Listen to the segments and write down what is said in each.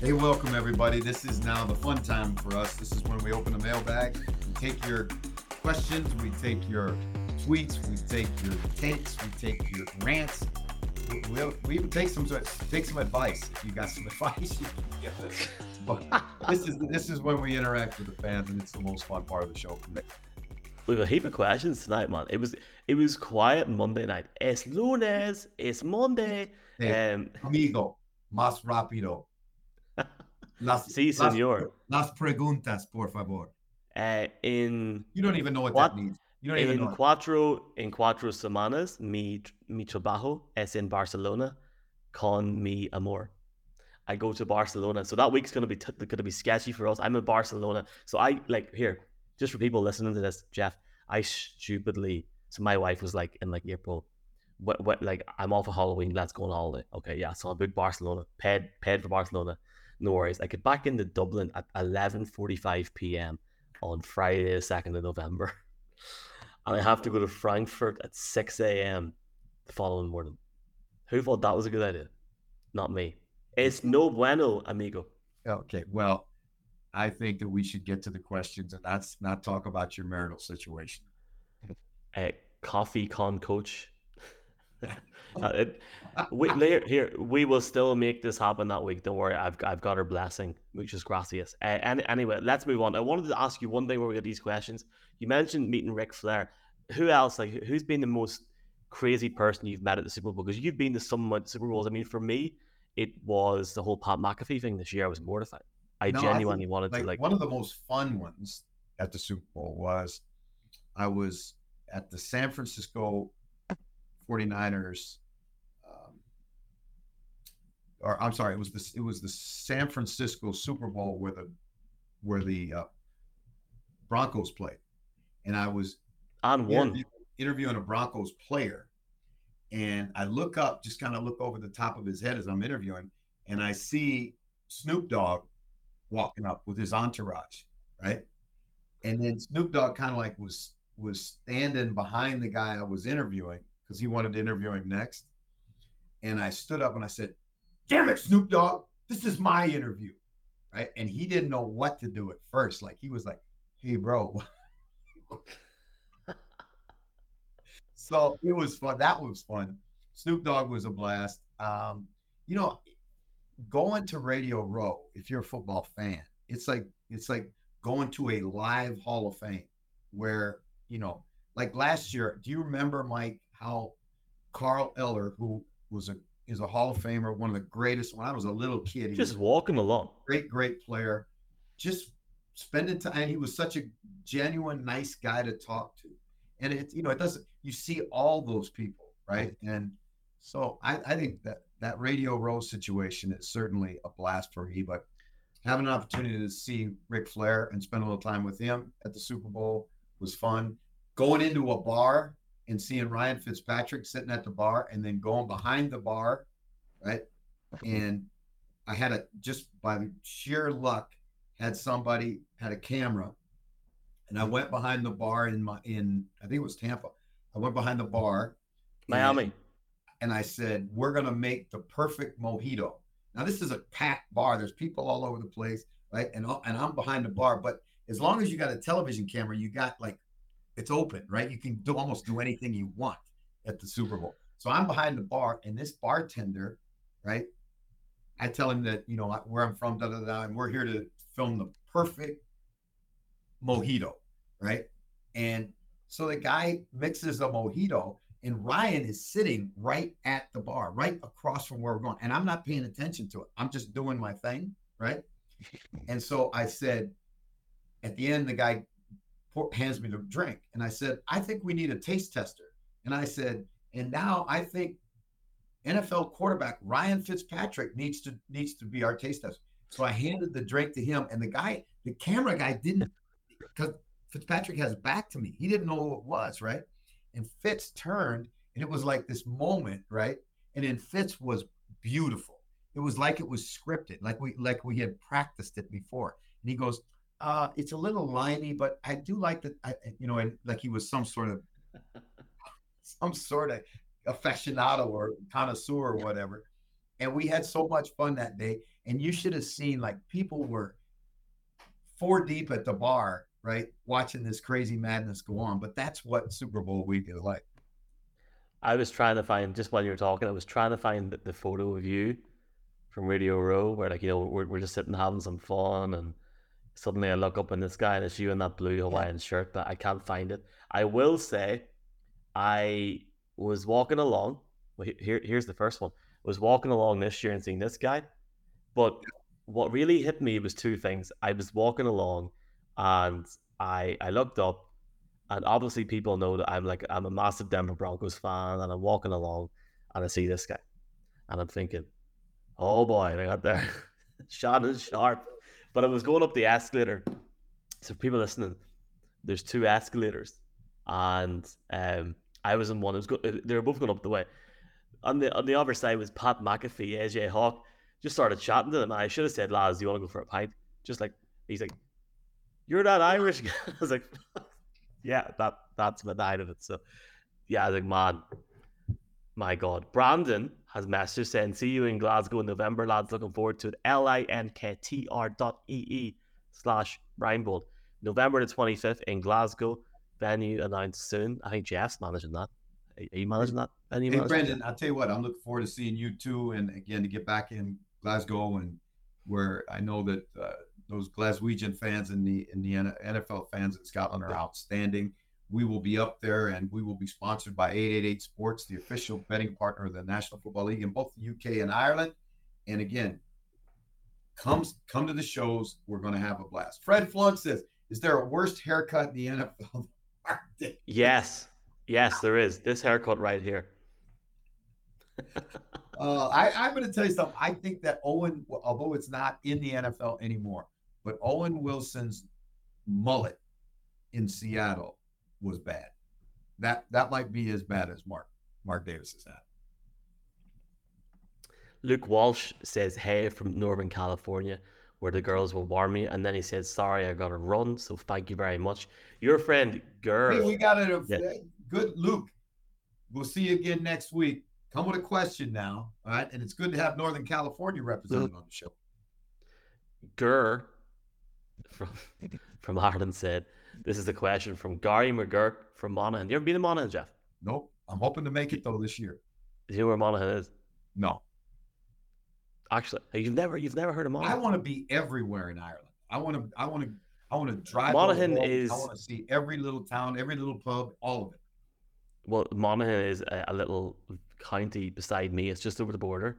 Hey, welcome everybody. This is now the fun time for us. This is when we open the mailbag. We take your questions, we take your tweets, we take your takes, we take your rants. We, we, we even take some take some advice. If you got some advice, you can get this. But this is this is when we interact with the fans, and it's the most fun part of the show for me. We have a heap of questions tonight, man. It was it was quiet Monday night. Es lunes, es Monday. Hey, Um, amigo, más rápido. Las, Sí, las- señor. Las, preguntas, por favor. uh, in You don't even know what, that means. You don't even in know. cuatro en cuatro semanas mi mi trabajo es in Barcelona con mi amor. I go to Barcelona, so that week's gonna be t- gonna be sketchy for us. I'm in Barcelona, so I like here just for people listening to this, Jeff. I stupidly so my wife was like in like April, what what like I'm off for Halloween. Let's go on holiday. Okay, yeah. So I booked Barcelona, paid paid for Barcelona. No worries. I get back into Dublin at 11:45 p.m. on Friday, the second of November, and I have to go to Frankfurt at 6 a.m. the following morning. Who thought that was a good idea? Not me. It's no bueno, amigo. Okay, well, I think that we should get to the questions and that's not talk about your marital situation. Uh, coffee con coach. Uh, it- we, later, here we will still make this happen that week. Don't worry, I've I've got her blessing, which is gracias. Uh, any, anyway, let's move on. I wanted to ask you one thing where we get these questions. You mentioned meeting Ric Flair. Who else? Like, who- who's been the most crazy person you've met at the Super Bowl? Because you've been to some Super Bowls. I mean, for me, it was the whole Pat McAfee thing this year. I was mortified. I No, I genuinely think, wanted Like, to like. one of the most fun ones at the Super Bowl was I was at the San Francisco 49ers um, or I'm sorry, it was the it was the San Francisco Super Bowl where the where the uh, Broncos played. And I was and one. interview- interviewing a Broncos player, and I look up, just kind of look over the top of his head as I'm interviewing, and I see Snoop Dogg walking up with his entourage, right? And then Snoop Dogg kind of like was was standing behind the guy I was interviewing because he wanted to interview him next. And I stood up and I said, "Damn it, Snoop Dogg, this is my interview." Right? And he didn't know what to do at first. Like he was like, "Hey, bro." so it was fun. That was fun. Snoop Dogg was a blast. Um, you know, going to Radio Row, if you're a football fan, it's like it's like going to a live Hall of Fame where, you know, like last year, do you remember, Mike, how Carl Eller, who was a is a Hall of Famer, one of the greatest when I was a little kid, he Just walking along. great, great player. Just spending time. He was such a genuine, nice guy to talk to. And it, you know, it doesn't. You see all those people, right? And so I, I think that that Radio Row situation is certainly a blast for me. But having an opportunity to see Ric Flair and spend a little time with him at the Super Bowl was fun. Going into a bar and seeing Ryan Fitzpatrick sitting at the bar, and then going behind the bar, right? And I had a just by sheer luck had somebody had a camera, and I went behind the bar in my in I think it was Tampa. I went behind the bar, and- Miami. and I said, "We're gonna make the perfect mojito." Now this is a packed bar. There's people all over the place, right? And and I'm behind the bar, but as long as you got a television camera, you got like it's open, right? You can do almost do anything you want at the Super Bowl. So I'm behind the bar, and this bartender, right? I tell him that you know where I'm from, da da da, and we're here to film the perfect mojito, right? And so the guy mixes a mojito, and Ryan is sitting right at the bar, right across from where we're going. And I'm not paying attention to it. I'm just doing my thing, right? And so I said, at the end, the guy hands me the drink, and I said, I think we need a taste tester. And I said, and now I think NFL quarterback Ryan Fitzpatrick needs to needs to be our taste tester. So I handed the drink to him, and the guy, the camera guy, didn't because Fitzpatrick has back to me. He didn't know who it was, right? And Fitz turned, and it was like this moment, right? And then Fitz was beautiful. It was like it was scripted, like we like we had practiced it before. And he goes, uh, "It's a little limey, but I do like that." I, you know, and like he was some sort of some sort of aficionado or connoisseur or whatever. and we had so much fun that day. And you should have seen like people were four deep at the bar, right, watching this crazy madness go on. But that's what Super Bowl week is like. I was trying to find just while you were talking, I was trying to find the, the photo of you from Radio Row, where like you know we're, we're just sitting having some fun, and suddenly I look up in the sky and it's you in that blue Hawaiian yeah. shirt, but I can't find it. I will say, I was walking along. Well, here, here's the first one. I was walking along this year and seeing this guy, but what really hit me was two things. I was walking along, and I I looked up, and obviously people know that I'm like I'm a massive Denver Broncos fan, and I'm walking along, and I see this guy, and I'm thinking, oh boy, they got there, Shannon Sharpe. But I was going up the escalator. So people listening, there's two escalators, and um, I was in one. It was go- they were both going up the way. On the on the other side was Pat McAfee, AJ Hawk. Just started chatting to them. I should have said, lads, do you want to go for a pint? Just like he's like, you're that Irish. I was like, yeah, that that's the night of it. So yeah, I was like, man, my God. Brandon has messaged saying, see you in Glasgow in November, lads. Looking forward to it. L-I-N-K-T-R dot E-E slash Rhinegold. November the 25th in Glasgow. Venue announced soon. I think Jeff's managing that. Are you managing that? Venue hey, Brendan, I'll tell you what, I'm looking forward to seeing you too. And again, to get back in Glasgow and where I know that uh, those Glaswegian fans and the, and the NFL fans in Scotland are outstanding we will be up there and we will be sponsored by 888 Sports, the official betting partner of the National Football League in both the UK and Ireland. And again, comes come to the shows. We're going to have a blast. Fred Flunk says, "Is there a worst haircut in the NFL?" yes, yes, there is. This haircut right here. uh, I, I'm going to tell you something. I think that Owen, although it's not in the NFL anymore, but Owen Wilson's mullet in Seattle was bad. That that might be as bad as Mark Mark Davis is at. Luke Walsh says, "Hey from Northern California, where the girls will warm me," and then he says, "Sorry, I got to run, so thank you very much." Your friend, girl. Hey, we got it. Yeah. Good, Luke. We'll see you again next week. Come with a question now, all right? And it's good to have Northern California represented on the show. Gurr from from Ireland said, "This is a question from Gary McGurk from Monaghan. You ever been to Monaghan, Jeff? Nope. I'm hoping to make it though this year. Do you know where Monaghan is? No. Actually, you've never you've never heard of Monaghan. I want to be everywhere in Ireland. I want to I want to I want to drive. Monaghan is. I want to see every little town, every little pub, all of it. Well, Monaghan is a, a little county beside me. It's just over the border.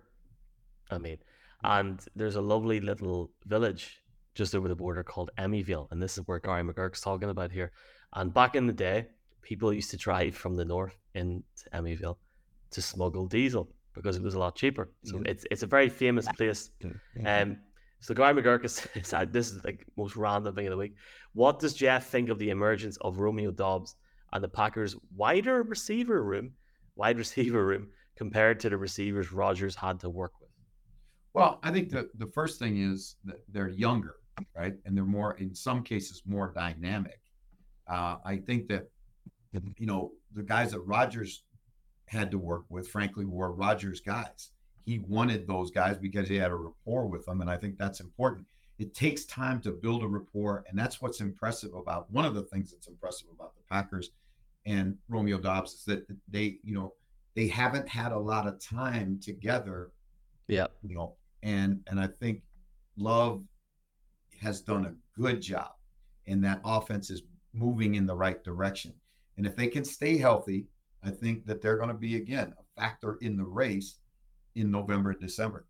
I mean, hmm. and there's a lovely little village just over the border called Emyvale, and this is where Gary McGurk's talking about here. And back in the day, people used to drive from the north into Emyvale to smuggle diesel because it was a lot cheaper. So yeah. it's it's a very famous place. Um, so Gary McGurk is, is this is like most random thing of the week. What does Jeff think of the emergence of Romeo Doubs and the Packers' wider receiver room, wide receiver room compared to the receivers Rodgers had to work with? Well, I think the the first thing is that they're younger right? And they're more, in some cases, more dynamic. Uh, I think that, you know, the guys that Rodgers had to work with, frankly, were Rodgers guys. He wanted those guys because he had a rapport with them. And I think that's important. It takes time to build a rapport. And that's what's impressive about one of the things that's impressive about the Packers and Romeo Doubs is that they, you know, they haven't had a lot of time together. Yeah. You know, and and I think Love has done a good job, and that offense is moving in the right direction. And if they can stay healthy, I think that they're going to be again a factor in the race in November and December.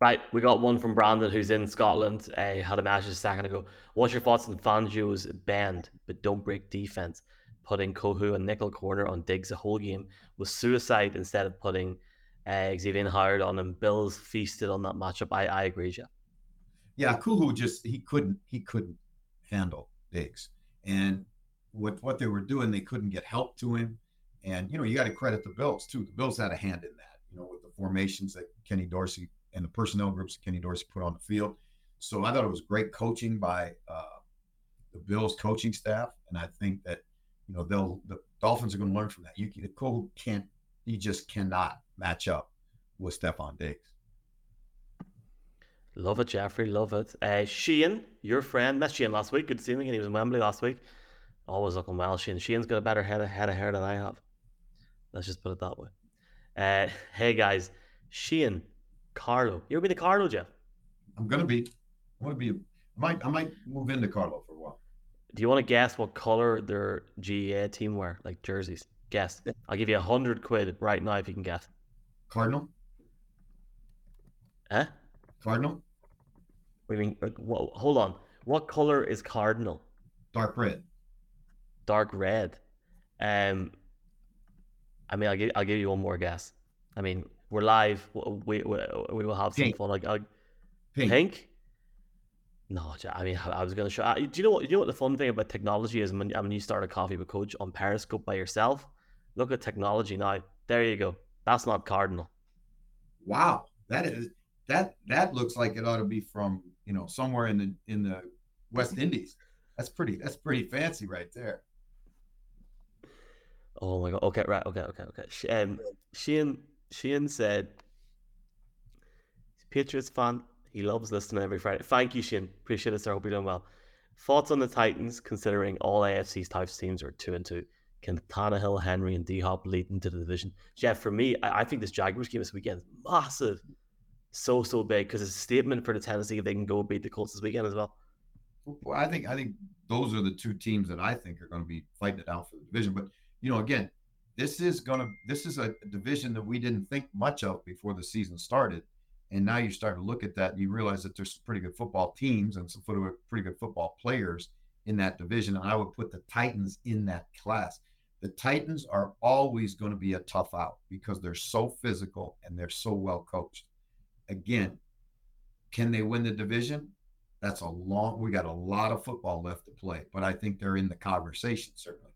Right, we got one from Brandon who's in Scotland. I uh, had a message a second ago. What's your thoughts on Fangio's bend but don't break defense? Putting Kohou and nickel corner on Diggs a whole game was suicide instead of putting uh, Xavier Howard on him. Bills feasted on that matchup. I, I agree, Jeff yeah, Kohou just he couldn't he couldn't handle Diggs, and with what they were doing, they couldn't get help to him. And you know, you got to credit the Bills too. The Bills had a hand in that. You know, with the formations that Kenny Dorsey and the personnel groups that Kenny Dorsey put on the field. So I thought it was great coaching by uh, the Bills coaching staff, and I think that you know they'll the Dolphins are going to learn from that. You Kohou can't he just cannot match up with Stefon Diggs. Love it, Jeffrey. Love it. Uh, Sheehan, your friend, met Sheehan last week. Good to see him again. He was in Wembley last week. Always looking well, Sheehan. Sheehan's got a better head of, head of hair than I have. Let's just put it that way. Uh, hey guys, Sheehan, Carlow. You ever been to be the Carlow, Jeff? I'm gonna be. I'm gonna be. I might. I might move into Carlow for a while. Do you want to guess what color their GAA team wear, like jerseys? Guess. I'll give you a hundred quid right now if you can guess. Cardinal. Eh? Cardinal. We mean, like, what, hold on. What color is cardinal? Dark red. Dark red. Um, I mean, I'll give I'll give you one more guess. I mean, we're live. We we, we will have some fun. Like, uh, Pink. pink. No, I mean, I was going to show. uh, Do you know what? Do you know what the fun thing about technology is? When, when you start a coffee with coach on Periscope by yourself, look at technology now. There you go. That's not cardinal. Wow. That is that. That looks like it ought to be from you know somewhere in the in the West Indies. That's pretty. That's pretty fancy right there. Oh my god. Okay, right. Okay, okay, okay. Um, Sheehan, Sheehan said, Patriots fan. He loves listening every Friday. Thank you, Sheehan. Appreciate it, sir. Hope you're doing well. Thoughts on the Titans, considering all AFC's types teams are two and two. Can Tannehill, Henry, and D Hop lead into the division? Jeff, for me, I, I think this Jaguars game this weekend is massive. So, so big because it's a statement for the Tennessee if they can go beat the Colts this weekend as well. Well, I think I think those are the two teams that I think are going to be fighting it out for the division. But you know, again, this is to this is a division that we didn't think much of before the season started, and now you start to look at that and you realize that there's some pretty good football teams and some pretty good football players in that division. And I would put the Titans in that class. The Titans are always going to be a tough out because they're so physical and they're so well coached. Again, can they win the division? That's a long. We got a lot of football left to play, but I think they're in the conversation certainly.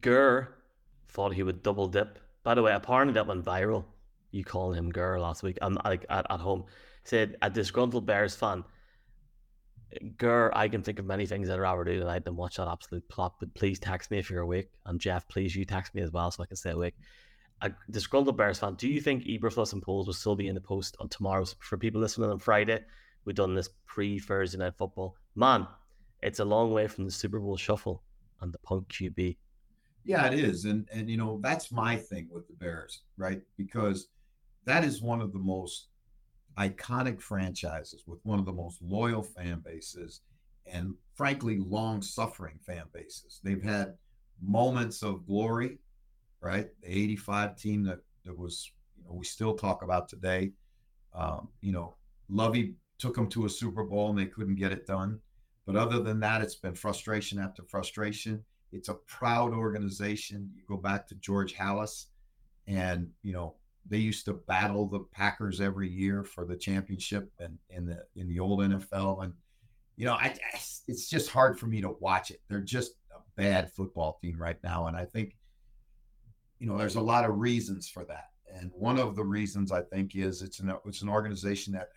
Gurr thought he would double dip. By the way, apparently that went viral. You calling him Gurr last week. I'm like at, at home. Said a disgruntled Bears fan. Gurr, I can think of many things I'd rather do tonight than watch that absolute plot. But please text me if you're awake. And Jeff, please you text me as well so I can stay awake. A disgruntled Bears fan. Do you think Eberflus and Poles will still be in the post on tomorrow's for people listening on Friday? We've done this pre Thursday night football. Man, it's a long way from the Super Bowl shuffle and the punk QB. Yeah, it is, and and you know that's my thing with the Bears, right? Because that is one of the most iconic franchises with one of the most loyal fan bases, and frankly, long-suffering fan bases. They've had moments of glory, right? The '85 team that that was, you know, we still talk about today. Um, you know, Lovie took them to a Super Bowl and they couldn't get it done. But other than that, it's been frustration after frustration. It's a proud organization. You go back to George Halas, and you know they used to battle the Packers every year for the championship, and in the in the old NFL. And you know, I, it's just hard for me to watch it. They're just a bad football team right now, and I think you know there's a lot of reasons for that. And one of the reasons I think is it's an it's an organization that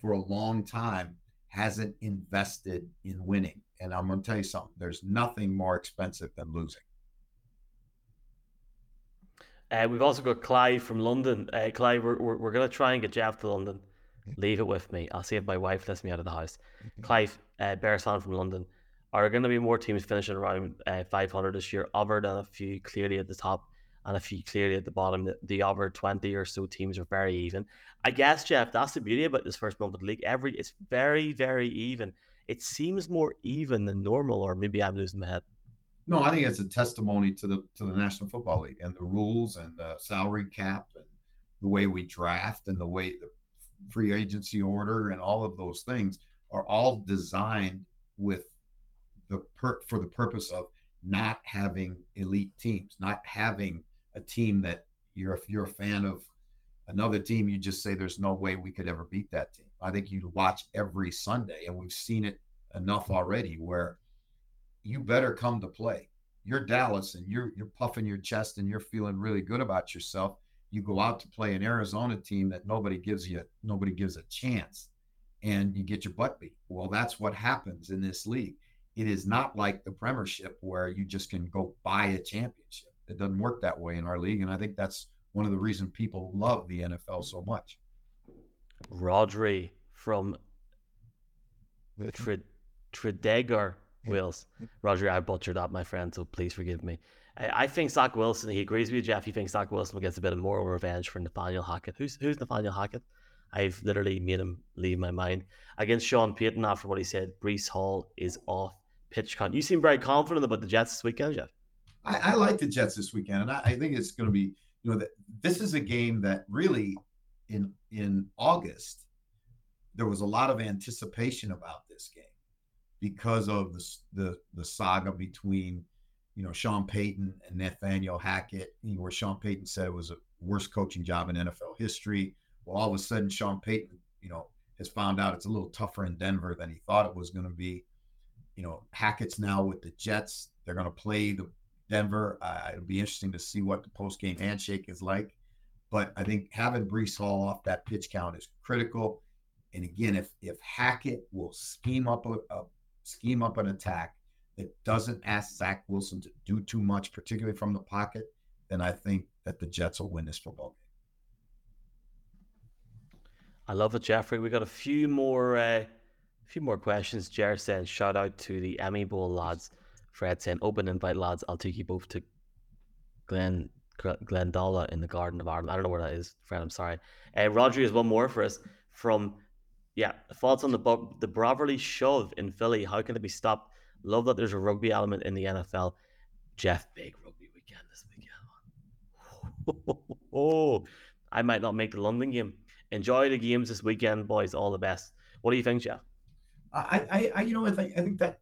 for a long time hasn't invested in winning. And I'm going to tell you something there's nothing more expensive than losing. Uh, we've also got Clive from London. Uh, Clive, we're, we're, we're going to try and get Jeff to London. Leave it with me. I'll see if my wife lets me out of the house. Clive, uh, Bears fan from London. Are going to be more teams finishing around uh, 500 this year, other than a few clearly at the top and a few clearly at the bottom? The, the other 20 or so teams are very even. I guess, Jeff, that's the beauty about this first month of the league. Every It's very, very even. It seems more even than normal, or maybe I'm losing my head. No, I think it's a testimony to the to the National Football League and the rules and the salary cap and the way we draft and the way the free agency order and all of those things are all designed with the per, for the purpose of not having elite teams, not having a team that you're if you're a fan of another team, you just say there's no way we could ever beat that team. I think you watch every Sunday, and we've seen it enough already where you better come to play. You're Dallas and you're you're puffing your chest and you're feeling really good about yourself. You go out to play an Arizona team that nobody gives you nobody gives a chance and you get your butt beat. Well, that's what happens in this league. It is not like the Premiership where you just can go buy a championship. It doesn't work that way in our league, and I think that's one of the reasons people love the NFL so much. Rodri from Tredegar Wales. Roger, I butchered that, my friend, so please forgive me. I, I think Zach Wilson, he agrees with you, Jeff. He thinks Zach Wilson will get a bit of moral revenge for Nathaniel Hackett. Who's who's Nathaniel Hackett? I've literally made him leave my mind. Against Sean Payton, after what he said, Breece Hall is off pitch count. You seem very confident about the Jets this weekend, Jeff. I, I like the Jets this weekend, and I, I think it's going to be, you know, the, this is a game that really in in August there was a lot of anticipation about this game because of the the, the saga between you know Sean Payton and Nathaniel Hackett, where Sean Payton said it was a worst coaching job in NFL history. Well, all of a sudden, Sean Payton, you know, has found out it's a little tougher in Denver than he thought it was going to be. You know, Hackett's now with the Jets. They're going to play the Denver. Uh, it'll be interesting to see what the post game handshake is like. But I think having Breece Hall off that pitch count is critical. And again, if if Hackett will scheme up a, a scheme up an attack that doesn't ask Zach Wilson to do too much, particularly from the pocket, then I think that the Jets will win this football game. I love it, Jeffrey. We got a few more, uh, few more questions. Jer saying, shout out to the Emyvale lads. Fred saying, open invite lads. I'll take you both to Glen Glendalough in the Garden of Ireland. I don't know where that is, Fred. I'm sorry. Uh, Roger has one more for us from, yeah, thoughts on the the Brotherly shove in Philly. How can it be stopped? Love that there's a rugby element in the NFL. Jeff, big rugby weekend this weekend. oh, I might not make the London game enjoy the games this weekend, boys. All the best. What do you think, Jeff? I, I, I you know, I think, I think that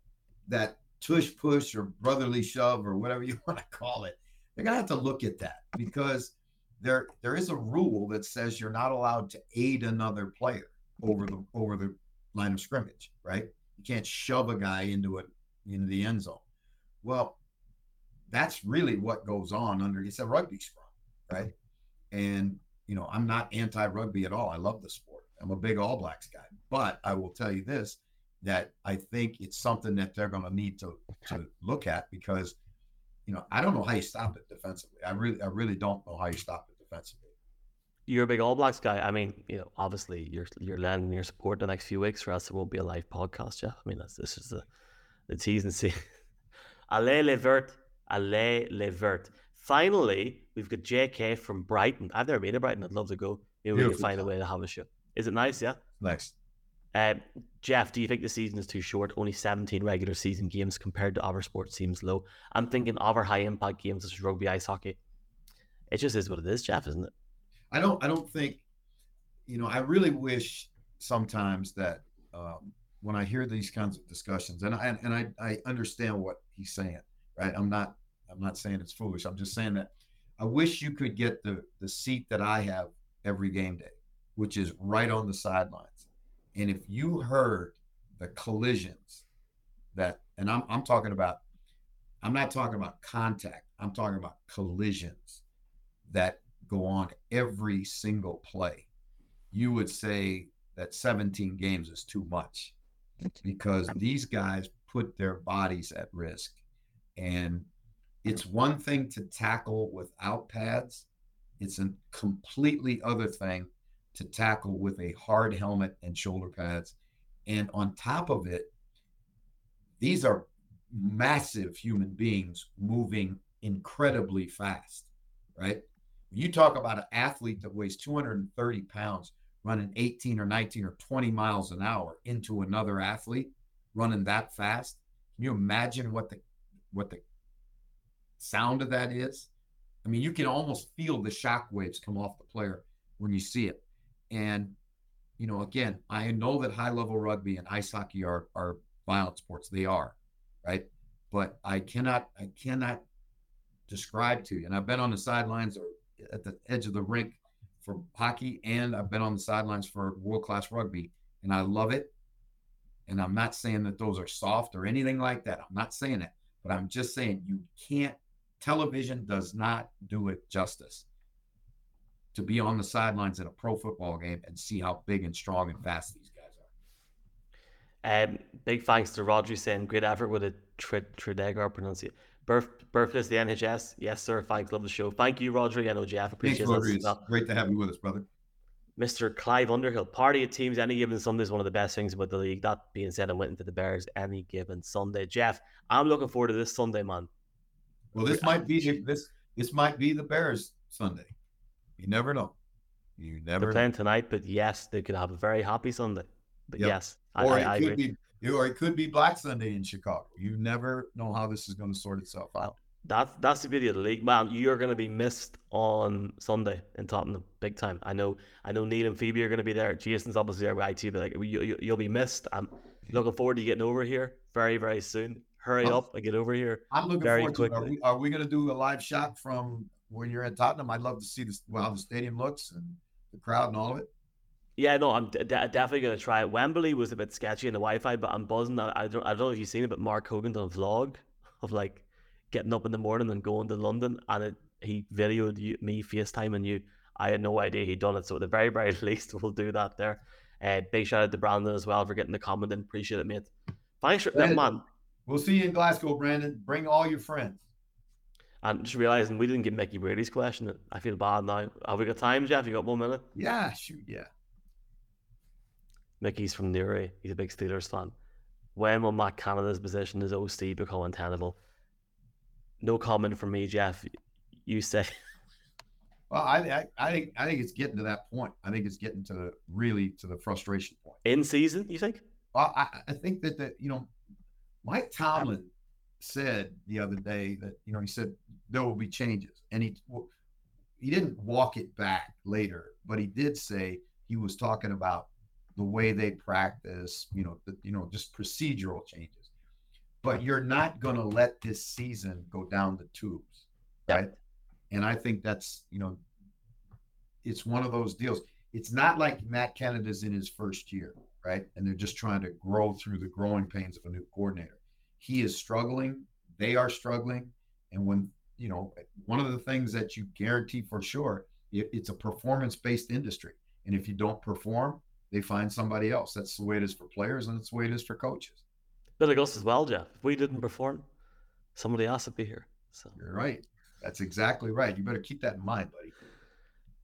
that tush push or brotherly shove or whatever you want to call it, they're gonna have to look at that because there there is a rule that says you're not allowed to aid another player over the over the line of scrimmage, right? You can't shove a guy into it into the end zone. Well, that's really what goes on under it's a rugby scrum, right? And you know, I'm not anti rugby at all. I love the sport. I'm a big All Blacks guy. But I will tell you this that I think it's something that they're going to need to to look at because, you know, I don't know how you stop it defensively. I really, I really don't know how you stop it defensively. You're a big All Blacks guy. I mean, you know, obviously you're you're lending your support the next few weeks, for us it won't be a live podcast, Jeff. I mean, that's, this is the the T's and C's. Allez les vert, allez les vert. Finally, we've got JK from Brighton. I've never been to Brighton. I'd love to go. Maybe Beautiful. we can find a way to have a show. Is it nice? Yeah. Nice. Uh, Jeff, do you think the season is too short? Only 17 regular season games compared to other sports seems low. I'm thinking other high impact games such as rugby, ice hockey. It just is what it is, Jeff, isn't it? I don't. I don't think. You know, I really wish sometimes that um, when I hear these kinds of discussions, and I and I, I understand what he's saying, right? I'm not I'm not saying it's foolish. I'm just saying that I wish you could get the the seat that I have every game day, which is right on the sidelines. And if you heard the collisions that, and I'm I'm talking about, I'm not talking about contact. I'm talking about collisions that go on every single play. You would say that 17 games is too much because these guys put their bodies at risk. And it's one thing to tackle without pads. It's a completely other thing to tackle with a hard helmet and shoulder pads. And on top of it, these are massive human beings moving incredibly fast, right? You talk about an athlete that weighs 230 pounds running 18 or 19 or 20 miles an hour into another athlete running that fast. Can you imagine what the what the sound of that is. I mean, you can almost feel the shock waves come off the player when you see it. And, you know, again, I know that high level rugby and ice hockey are, are violent sports. They are, right? But I cannot, I cannot describe to you. And I've been on the sidelines or at the edge of the rink for hockey, and I've been on the sidelines for world class rugby, and I love it. And I'm not saying that those are soft or anything like that. I'm not saying that, but I'm just saying you can't television does not do it justice to be on the sidelines in a pro football game and see how big and strong and fast these guys are. Um, big thanks to Rodri saying great effort with a Tredegar pronunciation. Birth, birthplace the NHS. Yes, sir. Thanks. Love the show. Thank you, Rodri. I know Jeff appreciates Thanks, Rodri. Great to have you with us, brother. Mr. Clive Underhill. Party at teams any given Sunday is one of the best things about the league. That being said, I'm waiting for the Bears any given Sunday. Jeff, I'm looking forward to this Sunday, man. Well, this might be this this might be the Bears Sunday. You never know. You never They're playing tonight, but yes, they could have a very happy Sunday. But yep. yes, or I, it I could agree. be or it could be Black Sunday in Chicago. You never know how this is going to sort itself out. That's that's the beauty of the league, man. You're going to be missed on Sunday in Tottenham, big time. I know. I know. Neil and Phoebe are going to be there. Jason's obviously there with IT, but like you, you, will be missed. I'm looking forward to getting over here very, very soon. Hurry I'm, up and get over here. I'm looking very forward quickly. to it. Are we, are we going to do a live shot from when you're at Tottenham? I'd love to see this, well, how the stadium looks and the crowd and all of it. Yeah, no, I'm d- definitely gonna try it. Wembley was a bit sketchy in the Wi-Fi, but I'm buzzing. I, I don't, I don't know if you've seen it, but Mark Hogan done a vlog of like getting up in the morning and going to London, and it, he videoed you, me FaceTiming you. I had no idea he'd done it, so at the very, very least, we'll do that there. Uh, big shout out to Brandon as well for getting the comment and appreciate it, mate. Thanks, for, man. man. We'll see you in Glasgow, Brandon. Bring all your friends. And just realizing we didn't get Mickey Brady's question. I feel bad now. Have we got time, Jeff? You got one minute? Yeah, shoot, yeah. Mickey's from Newry. He's a big Steelers fan. When will Matt Canada's position as OC become untenable? No comment from me, Jeff. You say. Well, I, I, I think I think it's getting to that point. I think it's getting to the really to the frustration point. In season, you think? Well, I, I think that that you know, Mike Tomlin said the other day that you know he said there will be changes, and he he didn't walk it back later, but he did say he was talking about the way they practice, you know, the, you know, just procedural changes. But you're not going to let this season go down the tubes, right? And I think that's, you know, it's one of those deals. It's not like Matt Canada's in his first year, right? And they're just trying to grow through the growing pains of a new coordinator. He is struggling. They are struggling. And when, you know, one of the things that you guarantee for sure, it, it's a performance based industry. And if you don't perform, they find somebody else. That's the way it is for players, and that's the way it is for coaches. But it goes as well, Jeff. If we didn't perform, somebody else would be here. So you're right. That's exactly right. You better keep that in mind, buddy.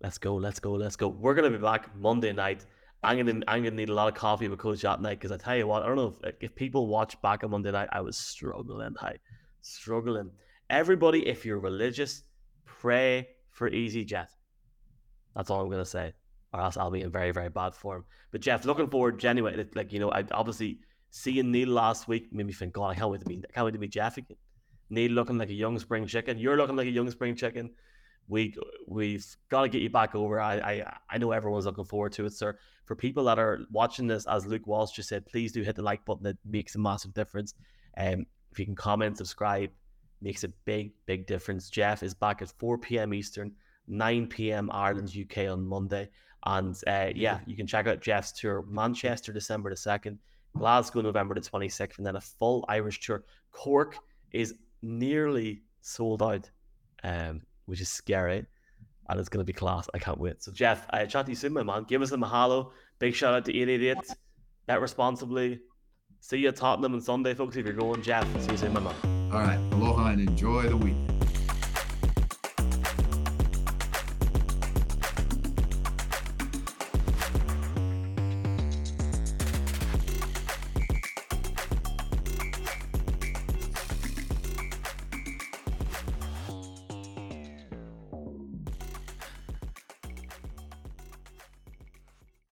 Let's go. Let's go. Let's go. We're gonna be back Monday night. I'm gonna I'm gonna need a lot of coffee with Coach that night because I tell you what, I don't know if if people watch back on Monday night, I was struggling. I struggling. Everybody, if you're religious, pray for EasyJet. That's all I'm gonna say or else I'll be in very, very bad form. But Jeff, looking forward, genuinely, like you know, I obviously seeing Neil last week made me think, God, I can't wait to meet, I can't wait to meet Jeff again. Neil looking like a young spring chicken. You're looking like a young spring chicken. We we've got to get you back over. I, I I know everyone's looking forward to it, sir. For people that are watching this, as Luke Walsh just said, please do hit the like button. It makes a massive difference. Um, if you can comment, subscribe, makes a big, big difference. Jeff is back at 4 p.m. Eastern, 9 p.m. Ireland, UK on Monday. And uh, yeah, you can check out Jeff's tour Manchester, December the 2nd, Glasgow, November the 26th, and then a full Irish tour. Cork is nearly sold out, um, which is scary. And it's going to be class. I can't wait. So, Jeff, uh, I chat to you soon, my man. Give us a mahalo. Big shout out to 888. Bet responsibly. See you at Tottenham on Sunday, folks. If you're going, Jeff, see you soon, my man. All right. Aloha and enjoy the week.